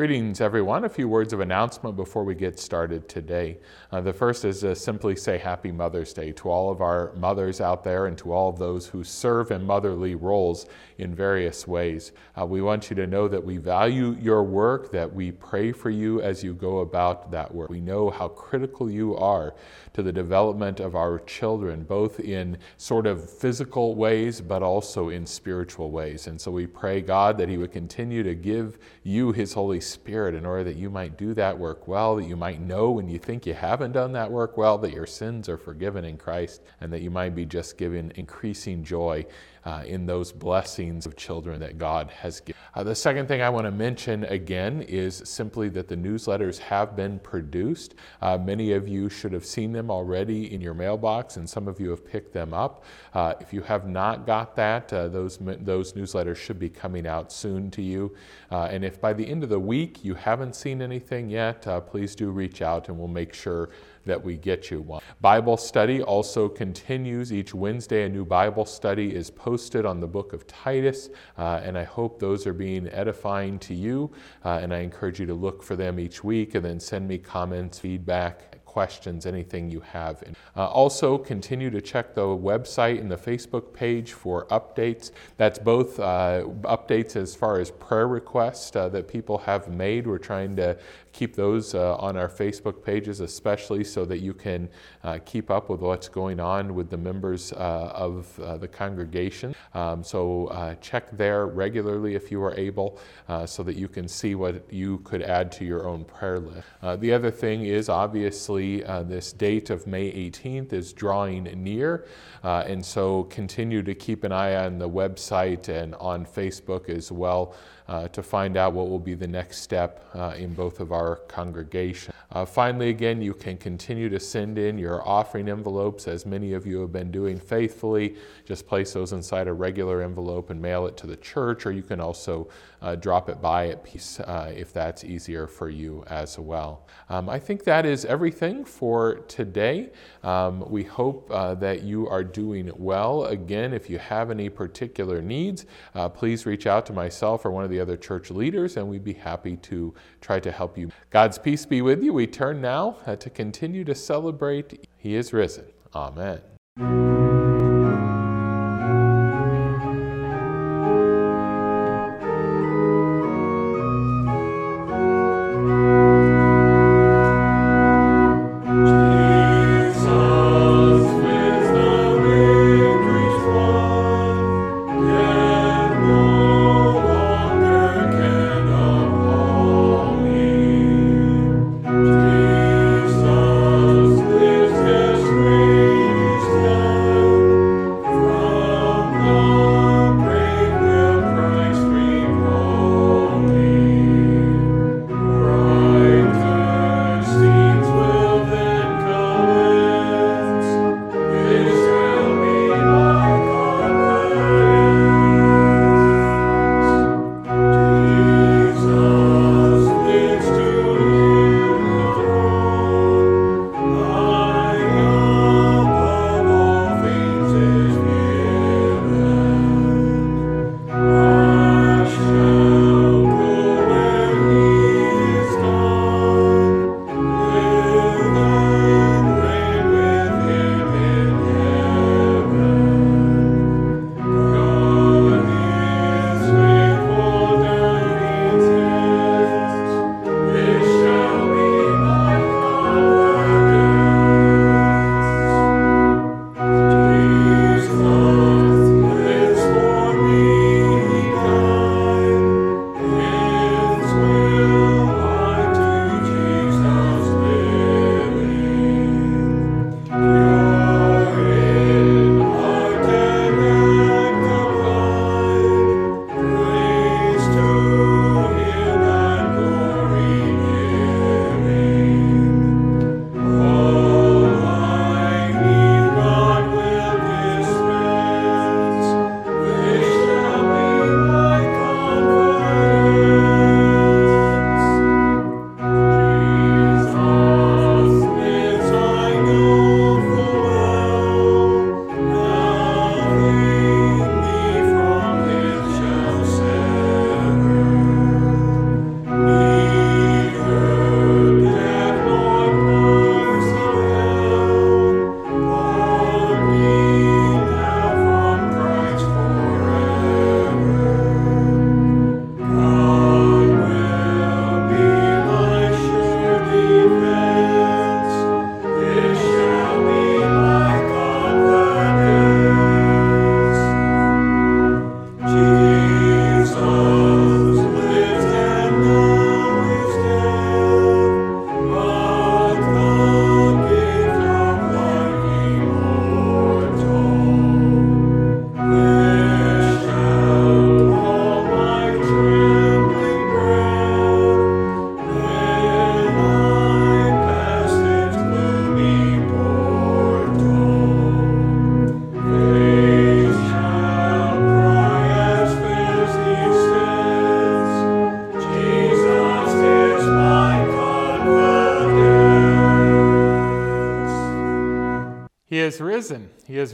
Greetings, everyone. A few words of announcement before we get started today. Uh, the first is to simply say Happy Mother's Day to all of our mothers out there and to all of those who serve in motherly roles in various ways. Uh, we want you to know that we value your work, that we pray for you as you go about that work. We know how critical you are to the development of our children, both in sort of physical ways, but also in spiritual ways. And so we pray, God, that He would continue to give you His Holy Spirit in order that you might do that work well, that you might know when you think you haven't done that work well, that your sins are forgiven in Christ, and that you might be just given increasing joy uh, in those blessings of children that God has given. Uh, the second thing I want to mention again is simply that the newsletters have been produced. Uh, many of you should have seen them already in your mailbox, and some of you have picked them up. Uh, if you have not got that, uh, those, those newsletters should be coming out soon to you. Uh, and if by the end of the week you haven't seen anything yet, please do reach out and we'll make sure that we get you one. Bible study also continues each Wednesday. A new Bible study is posted on the book of Titus, uh, and I hope those are being edifying to you. Uh, and I encourage you to look for them each week and then send me comments, feedback, questions, anything you have. Uh, also, continue to check the website and the Facebook page for updates. That's both uh, updates as far as prayer requests uh, that people have made. We're trying to keep those uh, on our Facebook pages, especially so that you can uh, keep up with what's going on with the members uh, of the congregation. Um, so check there regularly if you are able so that you can see what you could add to your own prayer list. the other thing is obviously uh, this date of May 18th is drawing near, uh, and so continue to keep an eye on the website and on Facebook as well uh, to find out what will be the next step uh, in both of our congregations. Uh, finally, again, you can continue to send in your offering envelopes as many of you have been doing faithfully. Just place those inside a regular envelope and mail it to the church, or you can also uh, drop it by at peace uh, if that's easier for you as well. Um, I think that is everything for today. Um, we hope uh, that you are doing well. Again, if you have any particular needs, please reach out to myself or one of the other church leaders, and we'd be happy to try to help you. God's peace be with you. We turn now uh, to continue to celebrate He is risen. Amen.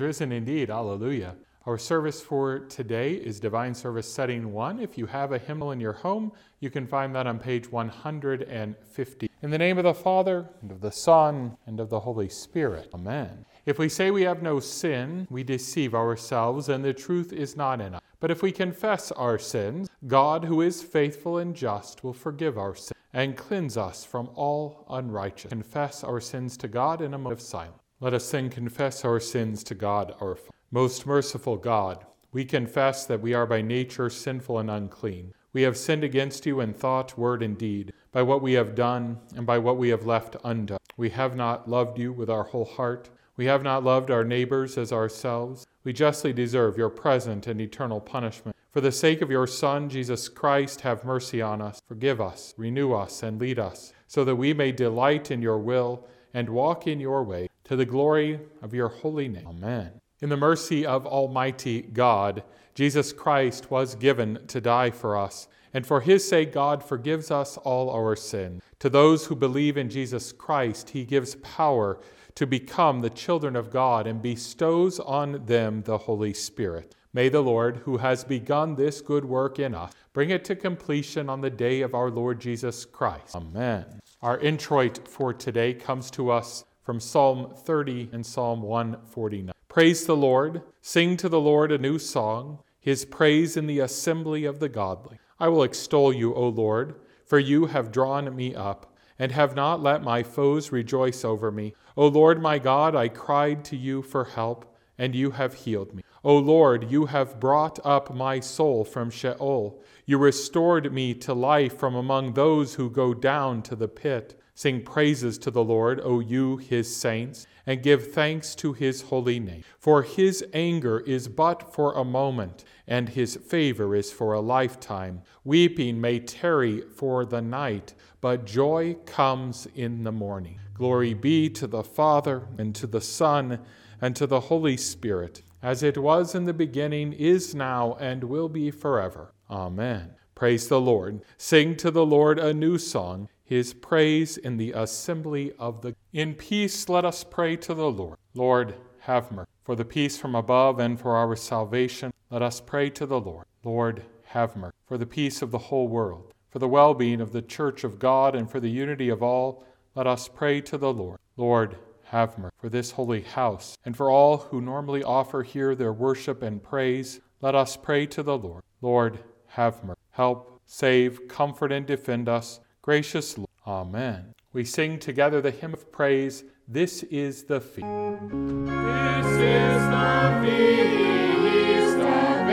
Risen. Risen indeed. Alleluia. Our service for today is Divine Service Setting 1. If you have a hymnal in your home, you can find that on page 150. In the name of the Father, and of the Son, and of the Holy Spirit. Amen. If we say we have no sin, we deceive ourselves, and the truth is not in us. But if we confess our sins, God, who is faithful and just, will forgive our sins and cleanse us from all unrighteousness. Confess our sins to God in a moment of silence. Let us then confess our sins to God our Father. Most merciful God, we confess that we are by nature sinful and unclean. We have sinned against you in thought, word, and deed, by what we have done and by what we have left undone. We have not loved you with our whole heart. We have not loved our neighbors as ourselves. We justly deserve your present and eternal punishment. For the sake of your Son, Jesus Christ, have mercy on us. Forgive us, renew us, and lead us, so that we may delight in your will and walk in your way, to the glory of your holy name. Amen. In the mercy of Almighty God, Jesus Christ was given to die for us, and for his sake, God forgives us all our sin. To those who believe in Jesus Christ, he gives power to become the children of God and bestows on them the Holy Spirit. May the Lord, who has begun this good work in us, bring it to completion on the day of our Lord Jesus Christ. Amen. Our introit for today comes to us from Psalm 30 and Psalm 149. Praise the Lord. Sing to the Lord a new song, his praise in the assembly of the godly. I will extol you, O Lord, for you have drawn me up, and have not let my foes rejoice over me. O Lord my God, I cried to you for help, and you have healed me. O Lord, you have brought up my soul from Sheol. You restored me to life from among those who go down to the pit. Sing praises to the Lord, O you, his saints, and give thanks to his holy name. For his anger is but for a moment, and his favor is for a lifetime. Weeping may tarry for the night, but joy comes in the morning. Glory be to the Father, and to the Son, and to the Holy Spirit, as it was in the beginning, is now, and will be forever. Amen. Praise the Lord. Sing to the Lord a new song his praise in the assembly of the. In peace, let us pray to the Lord. Lord, have mercy. For the peace from above and for our salvation, let us pray to the Lord. Lord, have mercy. For the peace of the whole world, for the well being of the church of God, and for the unity of all, let us pray to the Lord. Lord, have mercy. For this holy house, and for all who normally offer here their worship and praise, let us pray to the Lord. Lord, have mercy. Help, save, comfort, and defend us Gracious Lord. Amen. We sing together the hymn of praise, This is the Feast. This is the feast of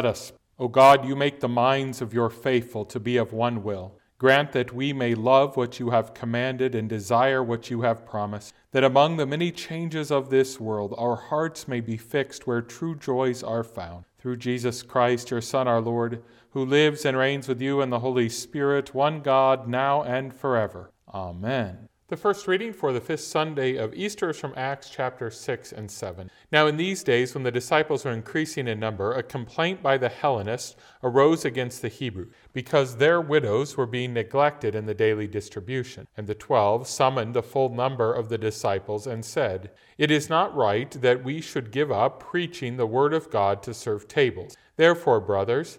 Let us. O God, you make the minds of your faithful to be of one will. Grant that we may love what you have commanded and desire what you have promised, that among the many changes of this world our hearts may be fixed where true joys are found. Through Jesus Christ, your Son, our Lord, who lives and reigns with you in the Holy Spirit, one God, now and forever. Amen. The first reading for the fifth Sunday of Easter is from Acts chapter 6 and 7. Now, in these days, when the disciples were increasing in number, a complaint by the Hellenists arose against the Hebrews, because their widows were being neglected in the daily distribution. And the twelve summoned the full number of the disciples and said, It is not right that we should give up preaching the word of God to serve tables. Therefore, brothers,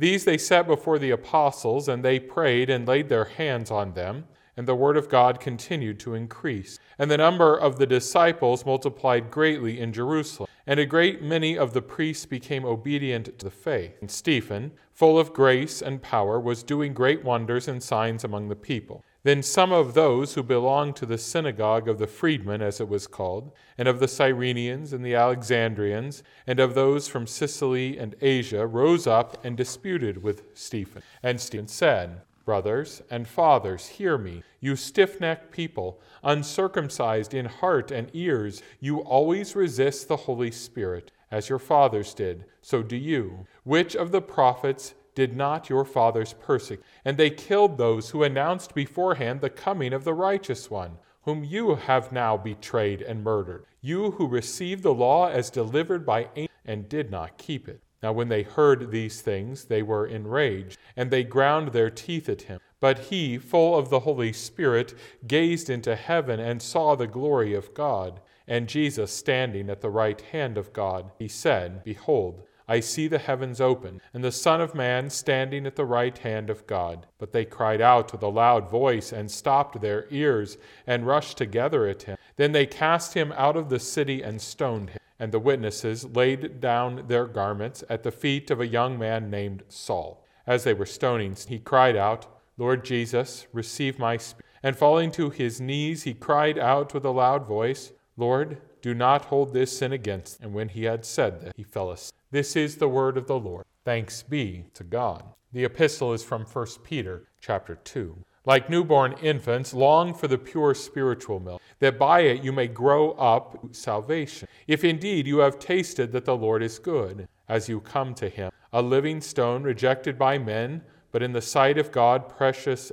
These they set before the apostles, and they prayed and laid their hands on them. And the word of God continued to increase. And the number of the disciples multiplied greatly in Jerusalem. And a great many of the priests became obedient to the faith. And Stephen, full of grace and power, was doing great wonders and signs among the people. Then some of those who belonged to the synagogue of the freedmen, as it was called, and of the Cyrenians and the Alexandrians, and of those from Cilicia and Asia, rose up and disputed with Stephen. And Stephen said, Brothers and fathers, hear me. You stiff necked people, uncircumcised in heart and ears, you always resist the Holy Spirit, as your fathers did. So do you. Which of the prophets did not your fathers persecute? And they killed those who announced beforehand the coming of the righteous one, whom you have now betrayed and murdered. You who received the law as delivered by angels and did not keep it. Now, when they heard these things, they were enraged, and they ground their teeth at him. But he, full of the Holy Spirit, gazed into heaven and saw the glory of God, and Jesus standing at the right hand of God. He said, Behold, I see the heavens open, and the Son of Man standing at the right hand of God. But they cried out with a loud voice, and stopped their ears, and rushed together at him. Then they cast him out of the city and stoned him. And the witnesses laid down their garments at the feet of a young man named Saul. As they were stoning, he cried out, Lord Jesus, receive my spirit. And falling to his knees, he cried out with a loud voice, Lord, do not hold this sin against. And when he had said that, he fell asleep. This is the word of the Lord. Thanks be to God. The epistle is from 1 Peter chapter 2. Like newborn infants, long for the pure spiritual milk, that by it you may grow up salvation. If indeed you have tasted that the Lord is good, as you come to him, a living stone rejected by men, but in the sight of God precious.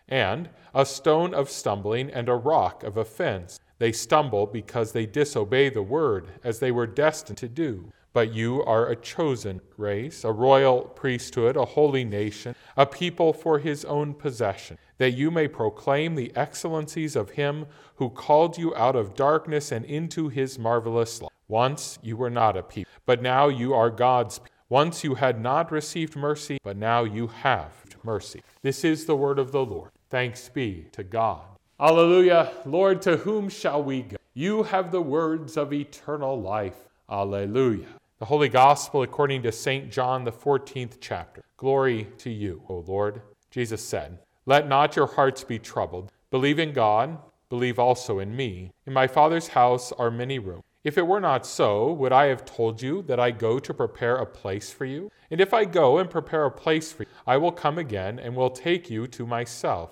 and a stone of stumbling and a rock of offense. They stumble because they disobey the word, as they were destined to do. But you are a chosen race, a royal priesthood, a holy nation, a people for his own possession, that you may proclaim the excellencies of him who called you out of darkness and into his marvelous light. Once you were not a people, but now you are God's people. Once you had not received mercy, but now you have mercy. This is the word of the Lord. Thanks be to God. Alleluia. Lord, to whom shall we go? You have the words of eternal life. Alleluia. The Holy Gospel according to St. John, the 14th chapter. Glory to you, O Lord. Jesus said, Let not your hearts be troubled. Believe in God, believe also in me. In my Father's house are many rooms. If it were not so, would I have told you that I go to prepare a place for you? And if I go and prepare a place for you, I will come again and will take you to myself,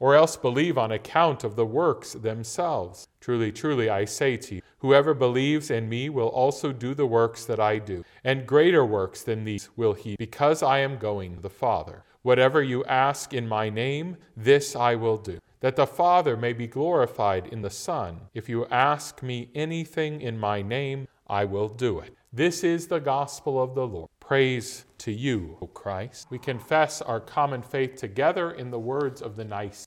Or else believe on account of the works themselves. Truly, truly, I say to you, whoever believes in me will also do the works that I do, and greater works than these will he, because I am going to the Father. Whatever you ask in my name, this I will do, that the Father may be glorified in the Son. If you ask me anything in my name, I will do it. This is the gospel of the Lord. Praise to you, O Christ. We confess our common faith together in the words of the Nicene.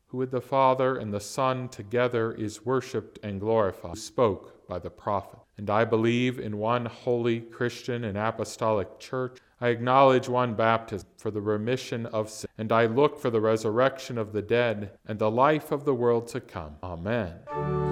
who with the Father and the Son together is worshipped and glorified, spoke by the prophet. And I believe in one holy Christian and apostolic church. I acknowledge one baptism for the remission of sin, and I look for the resurrection of the dead and the life of the world to come. Amen.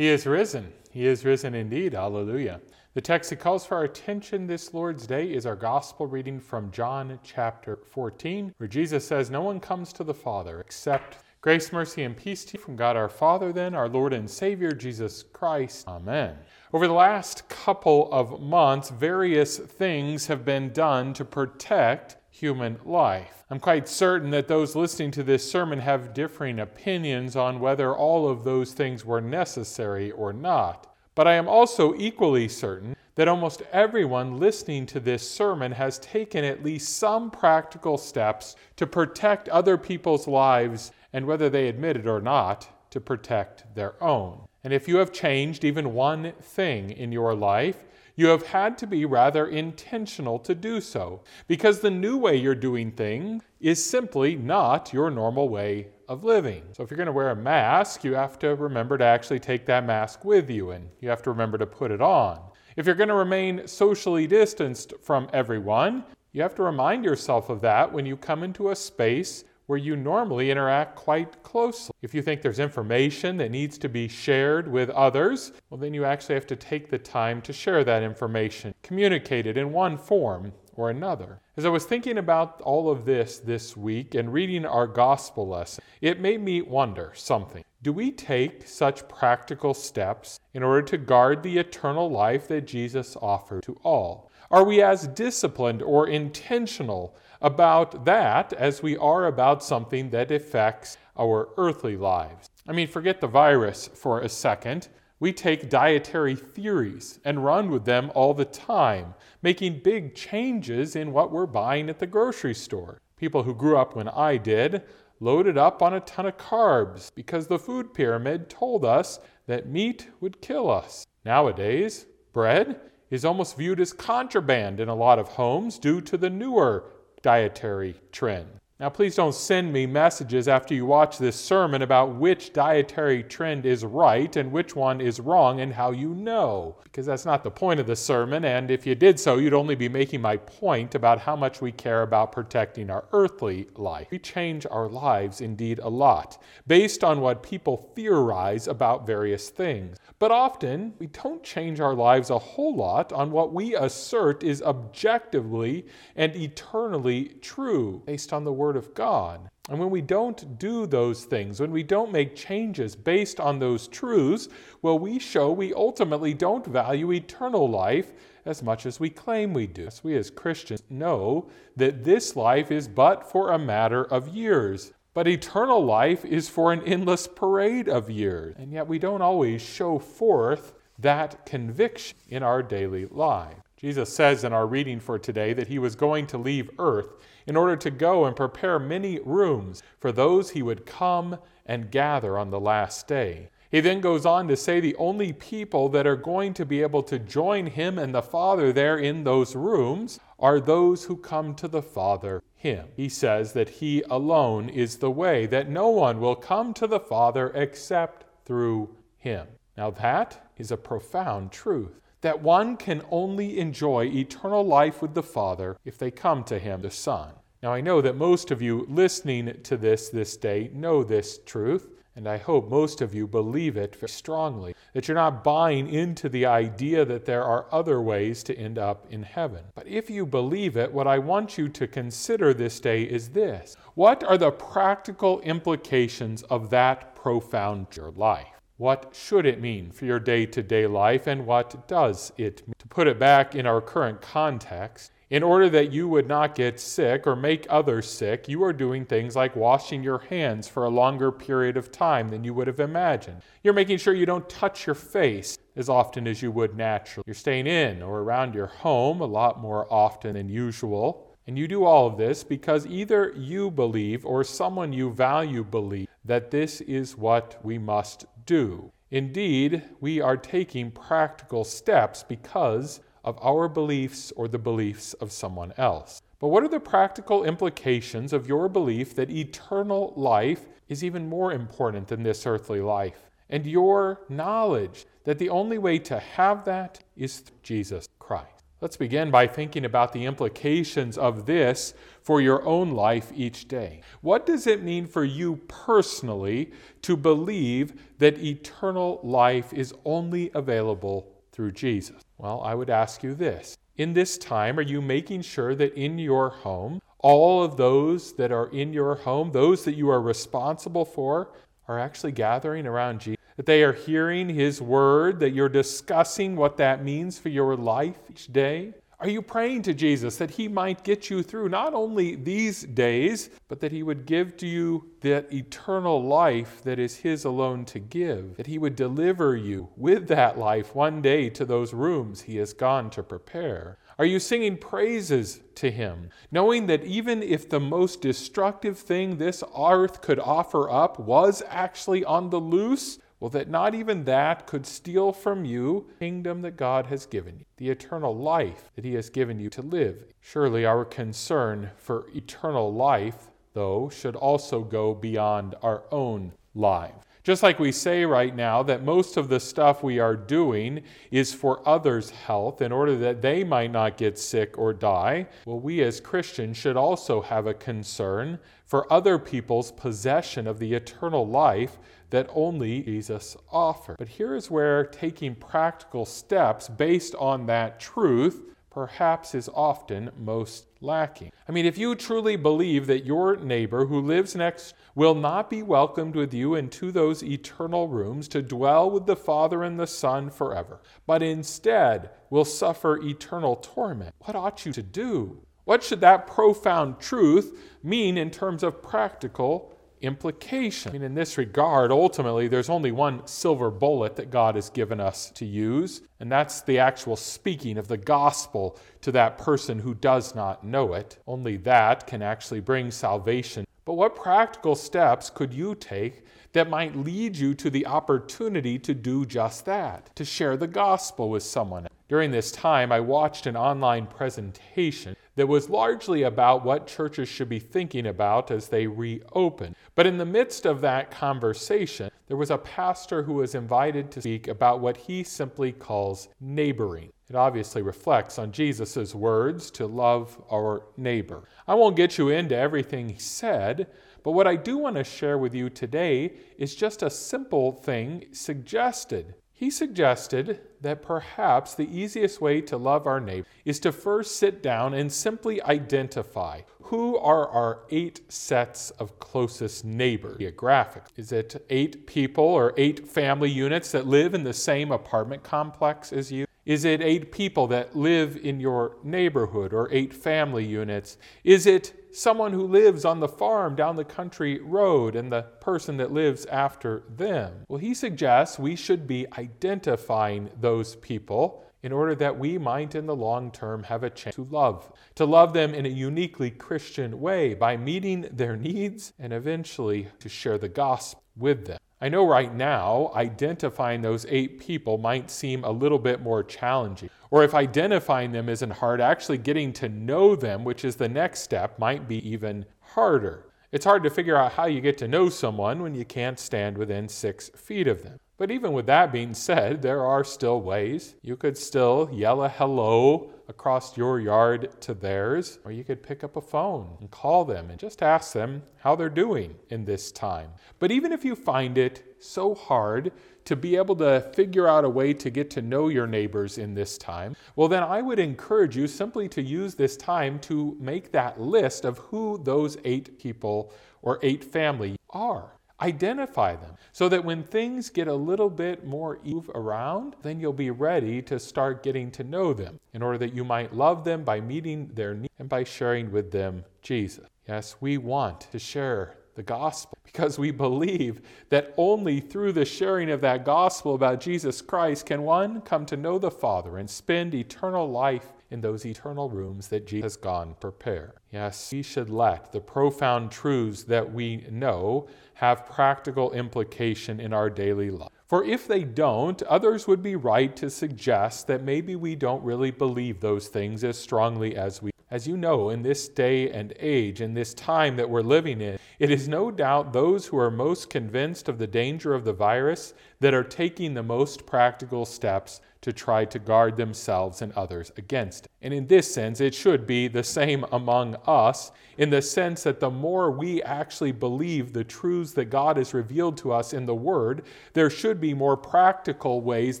He is risen. He is risen indeed. Hallelujah. The text that calls for our attention this Lord's Day is our gospel reading from John chapter 14, where Jesus says, No one comes to the Father except grace, mercy, and peace to you from God our Father, then, our Lord and Savior, Jesus Christ. Amen. Over the last couple of months, various things have been done to protect human life. I'm quite certain that those listening to this sermon have differing opinions on whether all of those things were necessary or not. But I am also equally certain that almost everyone listening to this sermon has taken at least some practical steps to protect other people's lives and, whether they admit it or not, to protect their own. And if you have changed even one thing in your life, you have had to be rather intentional to do so, because the new way you're doing things is simply not your normal way of living. So if you're going to wear a mask, you have to remember to actually take that mask with you and you have to remember to put it on. If you're going to remain socially distanced from everyone, you have to remind yourself of that when you come into a space where you normally interact quite closely. If you think there's information that needs to be shared with others, well, then you actually have to take the time to share that information, communicate it in one form or another. As I was thinking about all of this this week and reading our gospel lesson, it made me wonder something. Do we take such practical steps in order to guard the eternal life that Jesus offered to all? Are we as disciplined or intentional about that as we are about something that affects our earthly lives? I mean, forget the virus for a second. We take dietary theories and run with them all the time, making big changes in what we're buying at the grocery store. People who grew up when I did loaded up on a ton of carbs because the food pyramid told us that meat would kill us. Nowadays, bread is almost viewed as contraband in a lot of homes due to the newer dietary trend. Now, please don't send me messages after you watch this sermon about which dietary trend is right and which one is wrong and how you know, because that's not the point of the sermon. And if you did so, you'd only be making my point about how much we care about protecting our earthly life. We change our lives indeed a lot based on what people theorize about various things. But often, we don't change our lives a whole lot on what we assert is objectively and eternally true based on the Word of God. And when we don't do those things, when we don't make changes based on those truths, well, we show we ultimately don't value eternal life as much as we claim we do. We as Christians know that this life is but for a matter of years. But eternal life is for an endless parade of years. And yet we don't always show forth that conviction in our daily life. Jesus says in our reading for today that he was going to leave earth in order to go and prepare many rooms for those he would come and gather on the last day. He then goes on to say the only people that are going to be able to join him and the Father there in those rooms are those who come to the Father him. He says that he alone is the way, that no one will come to the Father except through him. Now, that is a profound truth that one can only enjoy eternal life with the Father if they come to him, the Son. Now, I know that most of you listening to this this day know this truth. And I hope most of you believe it very strongly, that you're not buying into the idea that there are other ways to end up in heaven. But if you believe it, what I want you to consider this day is this What are the practical implications of that profound your life? What should it mean for your day to day life, and what does it mean? To put it back in our current context, in order that you would not get sick or make others sick, you are doing things like washing your hands for a longer period of time than you would have imagined. You're making sure you don't touch your face as often as you would naturally. You're staying in or around your home a lot more often than usual. And you do all of this because either you believe or someone you value believe that this is what we must do. Indeed, we are taking practical steps because of our beliefs or the beliefs of someone else. But what are the practical implications of your belief that eternal life is even more important than this earthly life? And your knowledge that the only way to have that is through Jesus Christ. Let's begin by thinking about the implications of this for your own life each day. What does it mean for you personally to believe that eternal life is only available through Jesus? Well, I would ask you this. In this time, are you making sure that in your home, all of those that are in your home, those that you are responsible for, are actually gathering around Jesus? That they are hearing His word, that you're discussing what that means for your life each day? Are you praying to Jesus that He might get you through not only these days, but that He would give to you that eternal life that is His alone to give? That He would deliver you with that life one day to those rooms He has gone to prepare? Are you singing praises to Him, knowing that even if the most destructive thing this earth could offer up was actually on the loose, well, that not even that could steal from you kingdom that God has given you, the eternal life that He has given you to live. Surely our concern for eternal life, though, should also go beyond our own lives. Just like we say right now that most of the stuff we are doing is for others' health in order that they might not get sick or die, well, we as Christians should also have a concern for other people's possession of the eternal life that only Jesus offers. But here is where taking practical steps based on that truth perhaps is often most lacking. I mean, if you truly believe that your neighbor who lives next will not be welcomed with you into those eternal rooms to dwell with the Father and the Son forever, but instead will suffer eternal torment, what ought you to do? What should that profound truth mean in terms of practical implication. I mean, in this regard, ultimately, there's only one silver bullet that God has given us to use, and that's the actual speaking of the gospel to that person who does not know it. Only that can actually bring salvation. But what practical steps could you take that might lead you to the opportunity to do just that, to share the gospel with someone? During this time, I watched an online presentation that was largely about what churches should be thinking about as they reopen. But in the midst of that conversation, there was a pastor who was invited to speak about what he simply calls neighboring. It obviously reflects on Jesus' words to love our neighbor. I won't get you into everything he said, but what I do want to share with you today is just a simple thing suggested he suggested that perhaps the easiest way to love our neighbor is to first sit down and simply identify who are our eight sets of closest neighbors geographically. Is it eight people or eight family units that live in the same apartment complex as you? Is it eight people that live in your neighborhood or eight family units? Is it someone who lives on the farm down the country road and the person that lives after them? Well, he suggests we should be identifying those people in order that we might in the long term have a chance to love, to love them in a uniquely Christian way by meeting their needs and eventually to share the gospel with them. I know right now, identifying those eight people might seem a little bit more challenging. Or if identifying them isn't hard, actually getting to know them, which is the next step, might be even harder. It's hard to figure out how you get to know someone when you can't stand within six feet of them. But even with that being said, there are still ways. You could still yell a hello across your yard to theirs, or you could pick up a phone and call them and just ask them how they're doing in this time. But even if you find it so hard to be able to figure out a way to get to know your neighbors in this time, well, then I would encourage you simply to use this time to make that list of who those eight people or eight family are identify them so that when things get a little bit more move around, then you'll be ready to start getting to know them in order that you might love them by meeting their needs and by sharing with them Jesus. Yes, we want to share the gospel because we believe that only through the sharing of that gospel about Jesus Christ can one come to know the Father and spend eternal life in those eternal rooms that Jesus has gone prepare. Yes, we should let the profound truths that we know have practical implication in our daily life. For if they don't, others would be right to suggest that maybe we don't really believe those things as strongly as we. As you know, in this day and age, in this time that we're living in, it is no doubt those who are most convinced of the danger of the virus that are taking the most practical steps to try to guard themselves and others against. And in this sense, it should be the same among us, in the sense that the more we actually believe the truths that God has revealed to us in the Word, there should be more practical ways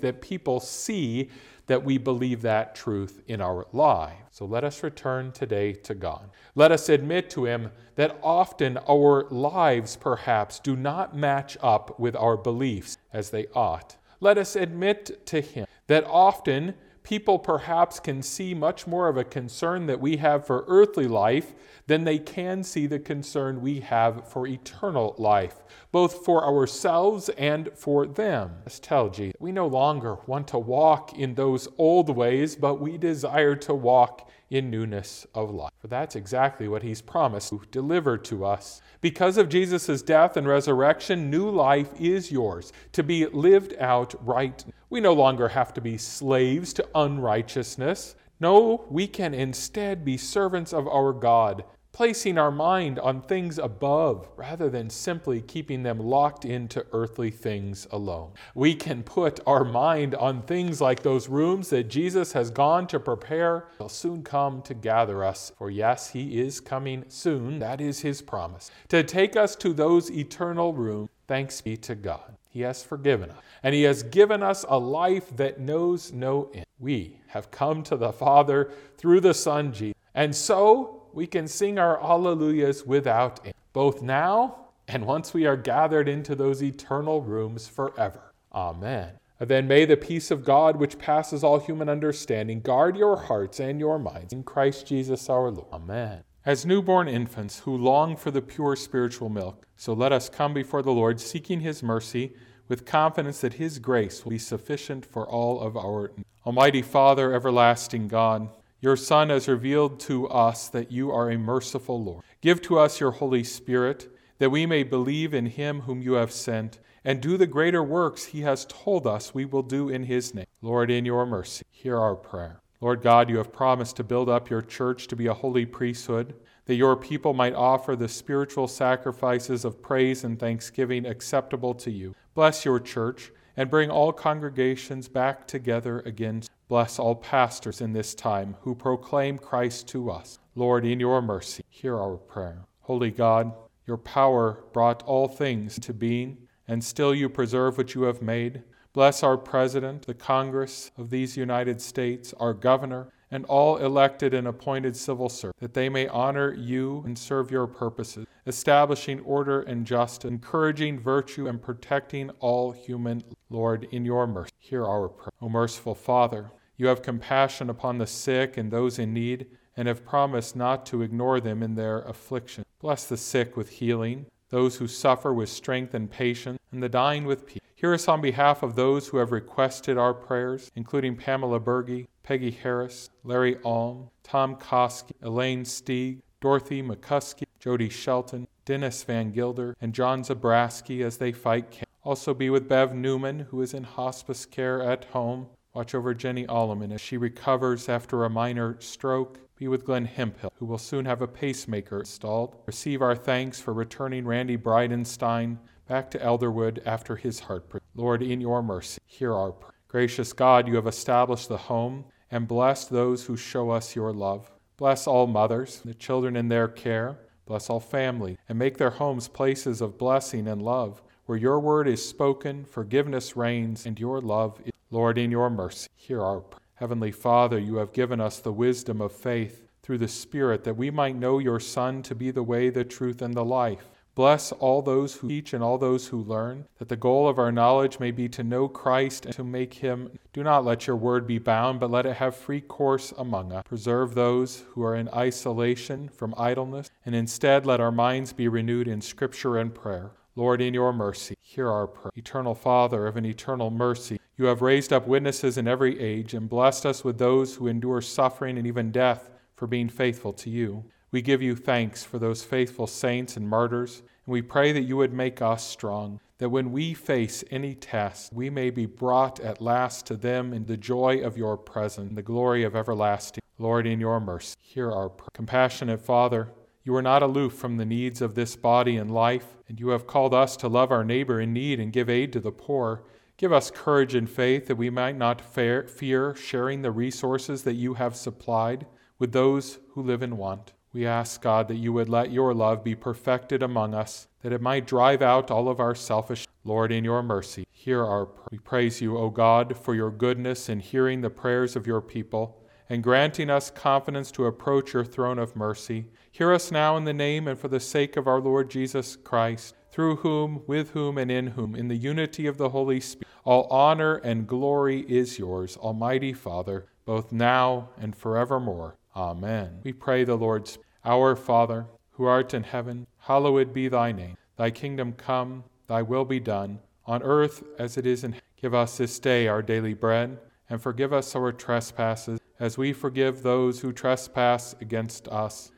that people see that we believe that truth in our lives. So let us return today to God. Let us admit to Him that often our lives perhaps do not match up with our beliefs as they ought. Let us admit to Him that often people perhaps can see much more of a concern that we have for earthly life than they can see the concern we have for eternal life, both for ourselves and for them. Jesus, we no longer want to walk in those old ways, but we desire to walk in newness of life. For that's exactly what he's promised to deliver to us. Because of Jesus' death and resurrection, new life is yours to be lived out right. We no longer have to be slaves to unrighteousness. No, we can instead be servants of our God placing our mind on things above rather than simply keeping them locked into earthly things alone. We can put our mind on things like those rooms that Jesus has gone to prepare. He'll soon come to gather us, for yes, He is coming soon. That is His promise. To take us to those eternal rooms. Thanks be to God. He has forgiven us, and He has given us a life that knows no end. We have come to the Father through the Son Jesus. And so we can sing our Alleluias without end, both now and once we are gathered into those eternal rooms forever. Amen. Then may the peace of God, which passes all human understanding, guard your hearts and your minds in Christ Jesus our Lord. Amen. As newborn infants who long for the pure spiritual milk, so let us come before the Lord, seeking his mercy, with confidence that his grace will be sufficient for all of our. Almighty Father, everlasting God, your Son has revealed to us that you are a merciful Lord. Give to us your Holy Spirit, that we may believe in him whom you have sent, and do the greater works he has told us we will do in his name. Lord, in your mercy, hear our prayer. Lord God, you have promised to build up your church to be a holy priesthood, that your people might offer the spiritual sacrifices of praise and thanksgiving acceptable to you. Bless your church and bring all congregations back together again. Bless all pastors in this time who proclaim Christ to us. Lord, in your mercy, hear our prayer. Holy God, your power brought all things to being, and still you preserve what you have made. Bless our President, the Congress of these United States, our Governor, and all elected and appointed civil servants, that they may honor you and serve your purposes, establishing order and justice, encouraging virtue, and protecting all human. Lord, in your mercy, hear our prayer. O merciful Father, you have compassion upon the sick and those in need, and have promised not to ignore them in their affliction. Bless the sick with healing, those who suffer with strength and patience, and the dying with peace. Hear us on behalf of those who have requested our prayers, including Pamela Berge, Peggy Harris, Larry Alm, Tom Koski, Elaine Stieg, Dorothy McCuskey, Jody Shelton, Dennis Van Gilder, and John Zabraski as they fight cancer. Also be with Bev Newman, who is in hospice care at home. Watch over Jenny Alleman as she recovers after a minor stroke. Be with Glenn Hemphill, who will soon have a pacemaker installed. Receive our thanks for returning Randy Bridenstine back to Elderwood after his heart. Lord, in your mercy, hear our prayer. Gracious God, you have established the home and blessed those who show us your love. Bless all mothers, the children in their care. Bless all families, and make their homes places of blessing and love, where your word is spoken, forgiveness reigns, and your love is. Lord, in your mercy, hear our prayer. Heavenly Father, you have given us the wisdom of faith through the Spirit that we might know your Son to be the way, the truth, and the life. Bless all those who teach and all those who learn, that the goal of our knowledge may be to know Christ and to make him. Do not let your word be bound, but let it have free course among us. Preserve those who are in isolation from idleness, and instead let our minds be renewed in scripture and prayer. Lord, in your mercy, hear our prayer. Eternal Father of an eternal mercy, you have raised up witnesses in every age and blessed us with those who endure suffering and even death for being faithful to you. We give you thanks for those faithful saints and martyrs, and we pray that you would make us strong, that when we face any test, we may be brought at last to them in the joy of your presence, the glory of everlasting. Lord, in your mercy, hear our prayer. Compassionate Father, you are not aloof from the needs of this body and life, and you have called us to love our neighbor in need and give aid to the poor. Give us courage and faith that we might not fear sharing the resources that you have supplied with those who live in want. We ask, God, that you would let your love be perfected among us, that it might drive out all of our selfish. Lord, in your mercy, hear our prayer. We praise you, O God, for your goodness in hearing the prayers of your people and granting us confidence to approach your throne of mercy. Hear us now in the name and for the sake of our Lord Jesus Christ, through whom, with whom, and in whom, in the unity of the Holy Spirit, all honor and glory is yours, Almighty Father, both now and forevermore. Amen. We pray the Lord's Our Father, who art in heaven, hallowed be thy name. Thy kingdom come, thy will be done, on earth as it is in heaven. Give us this day our daily bread, and forgive us our trespasses, as we forgive those who trespass against us.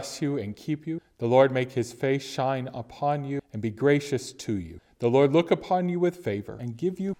Bless you and keep you. The Lord make his face shine upon you and be gracious to you. The Lord look upon you with favor and give you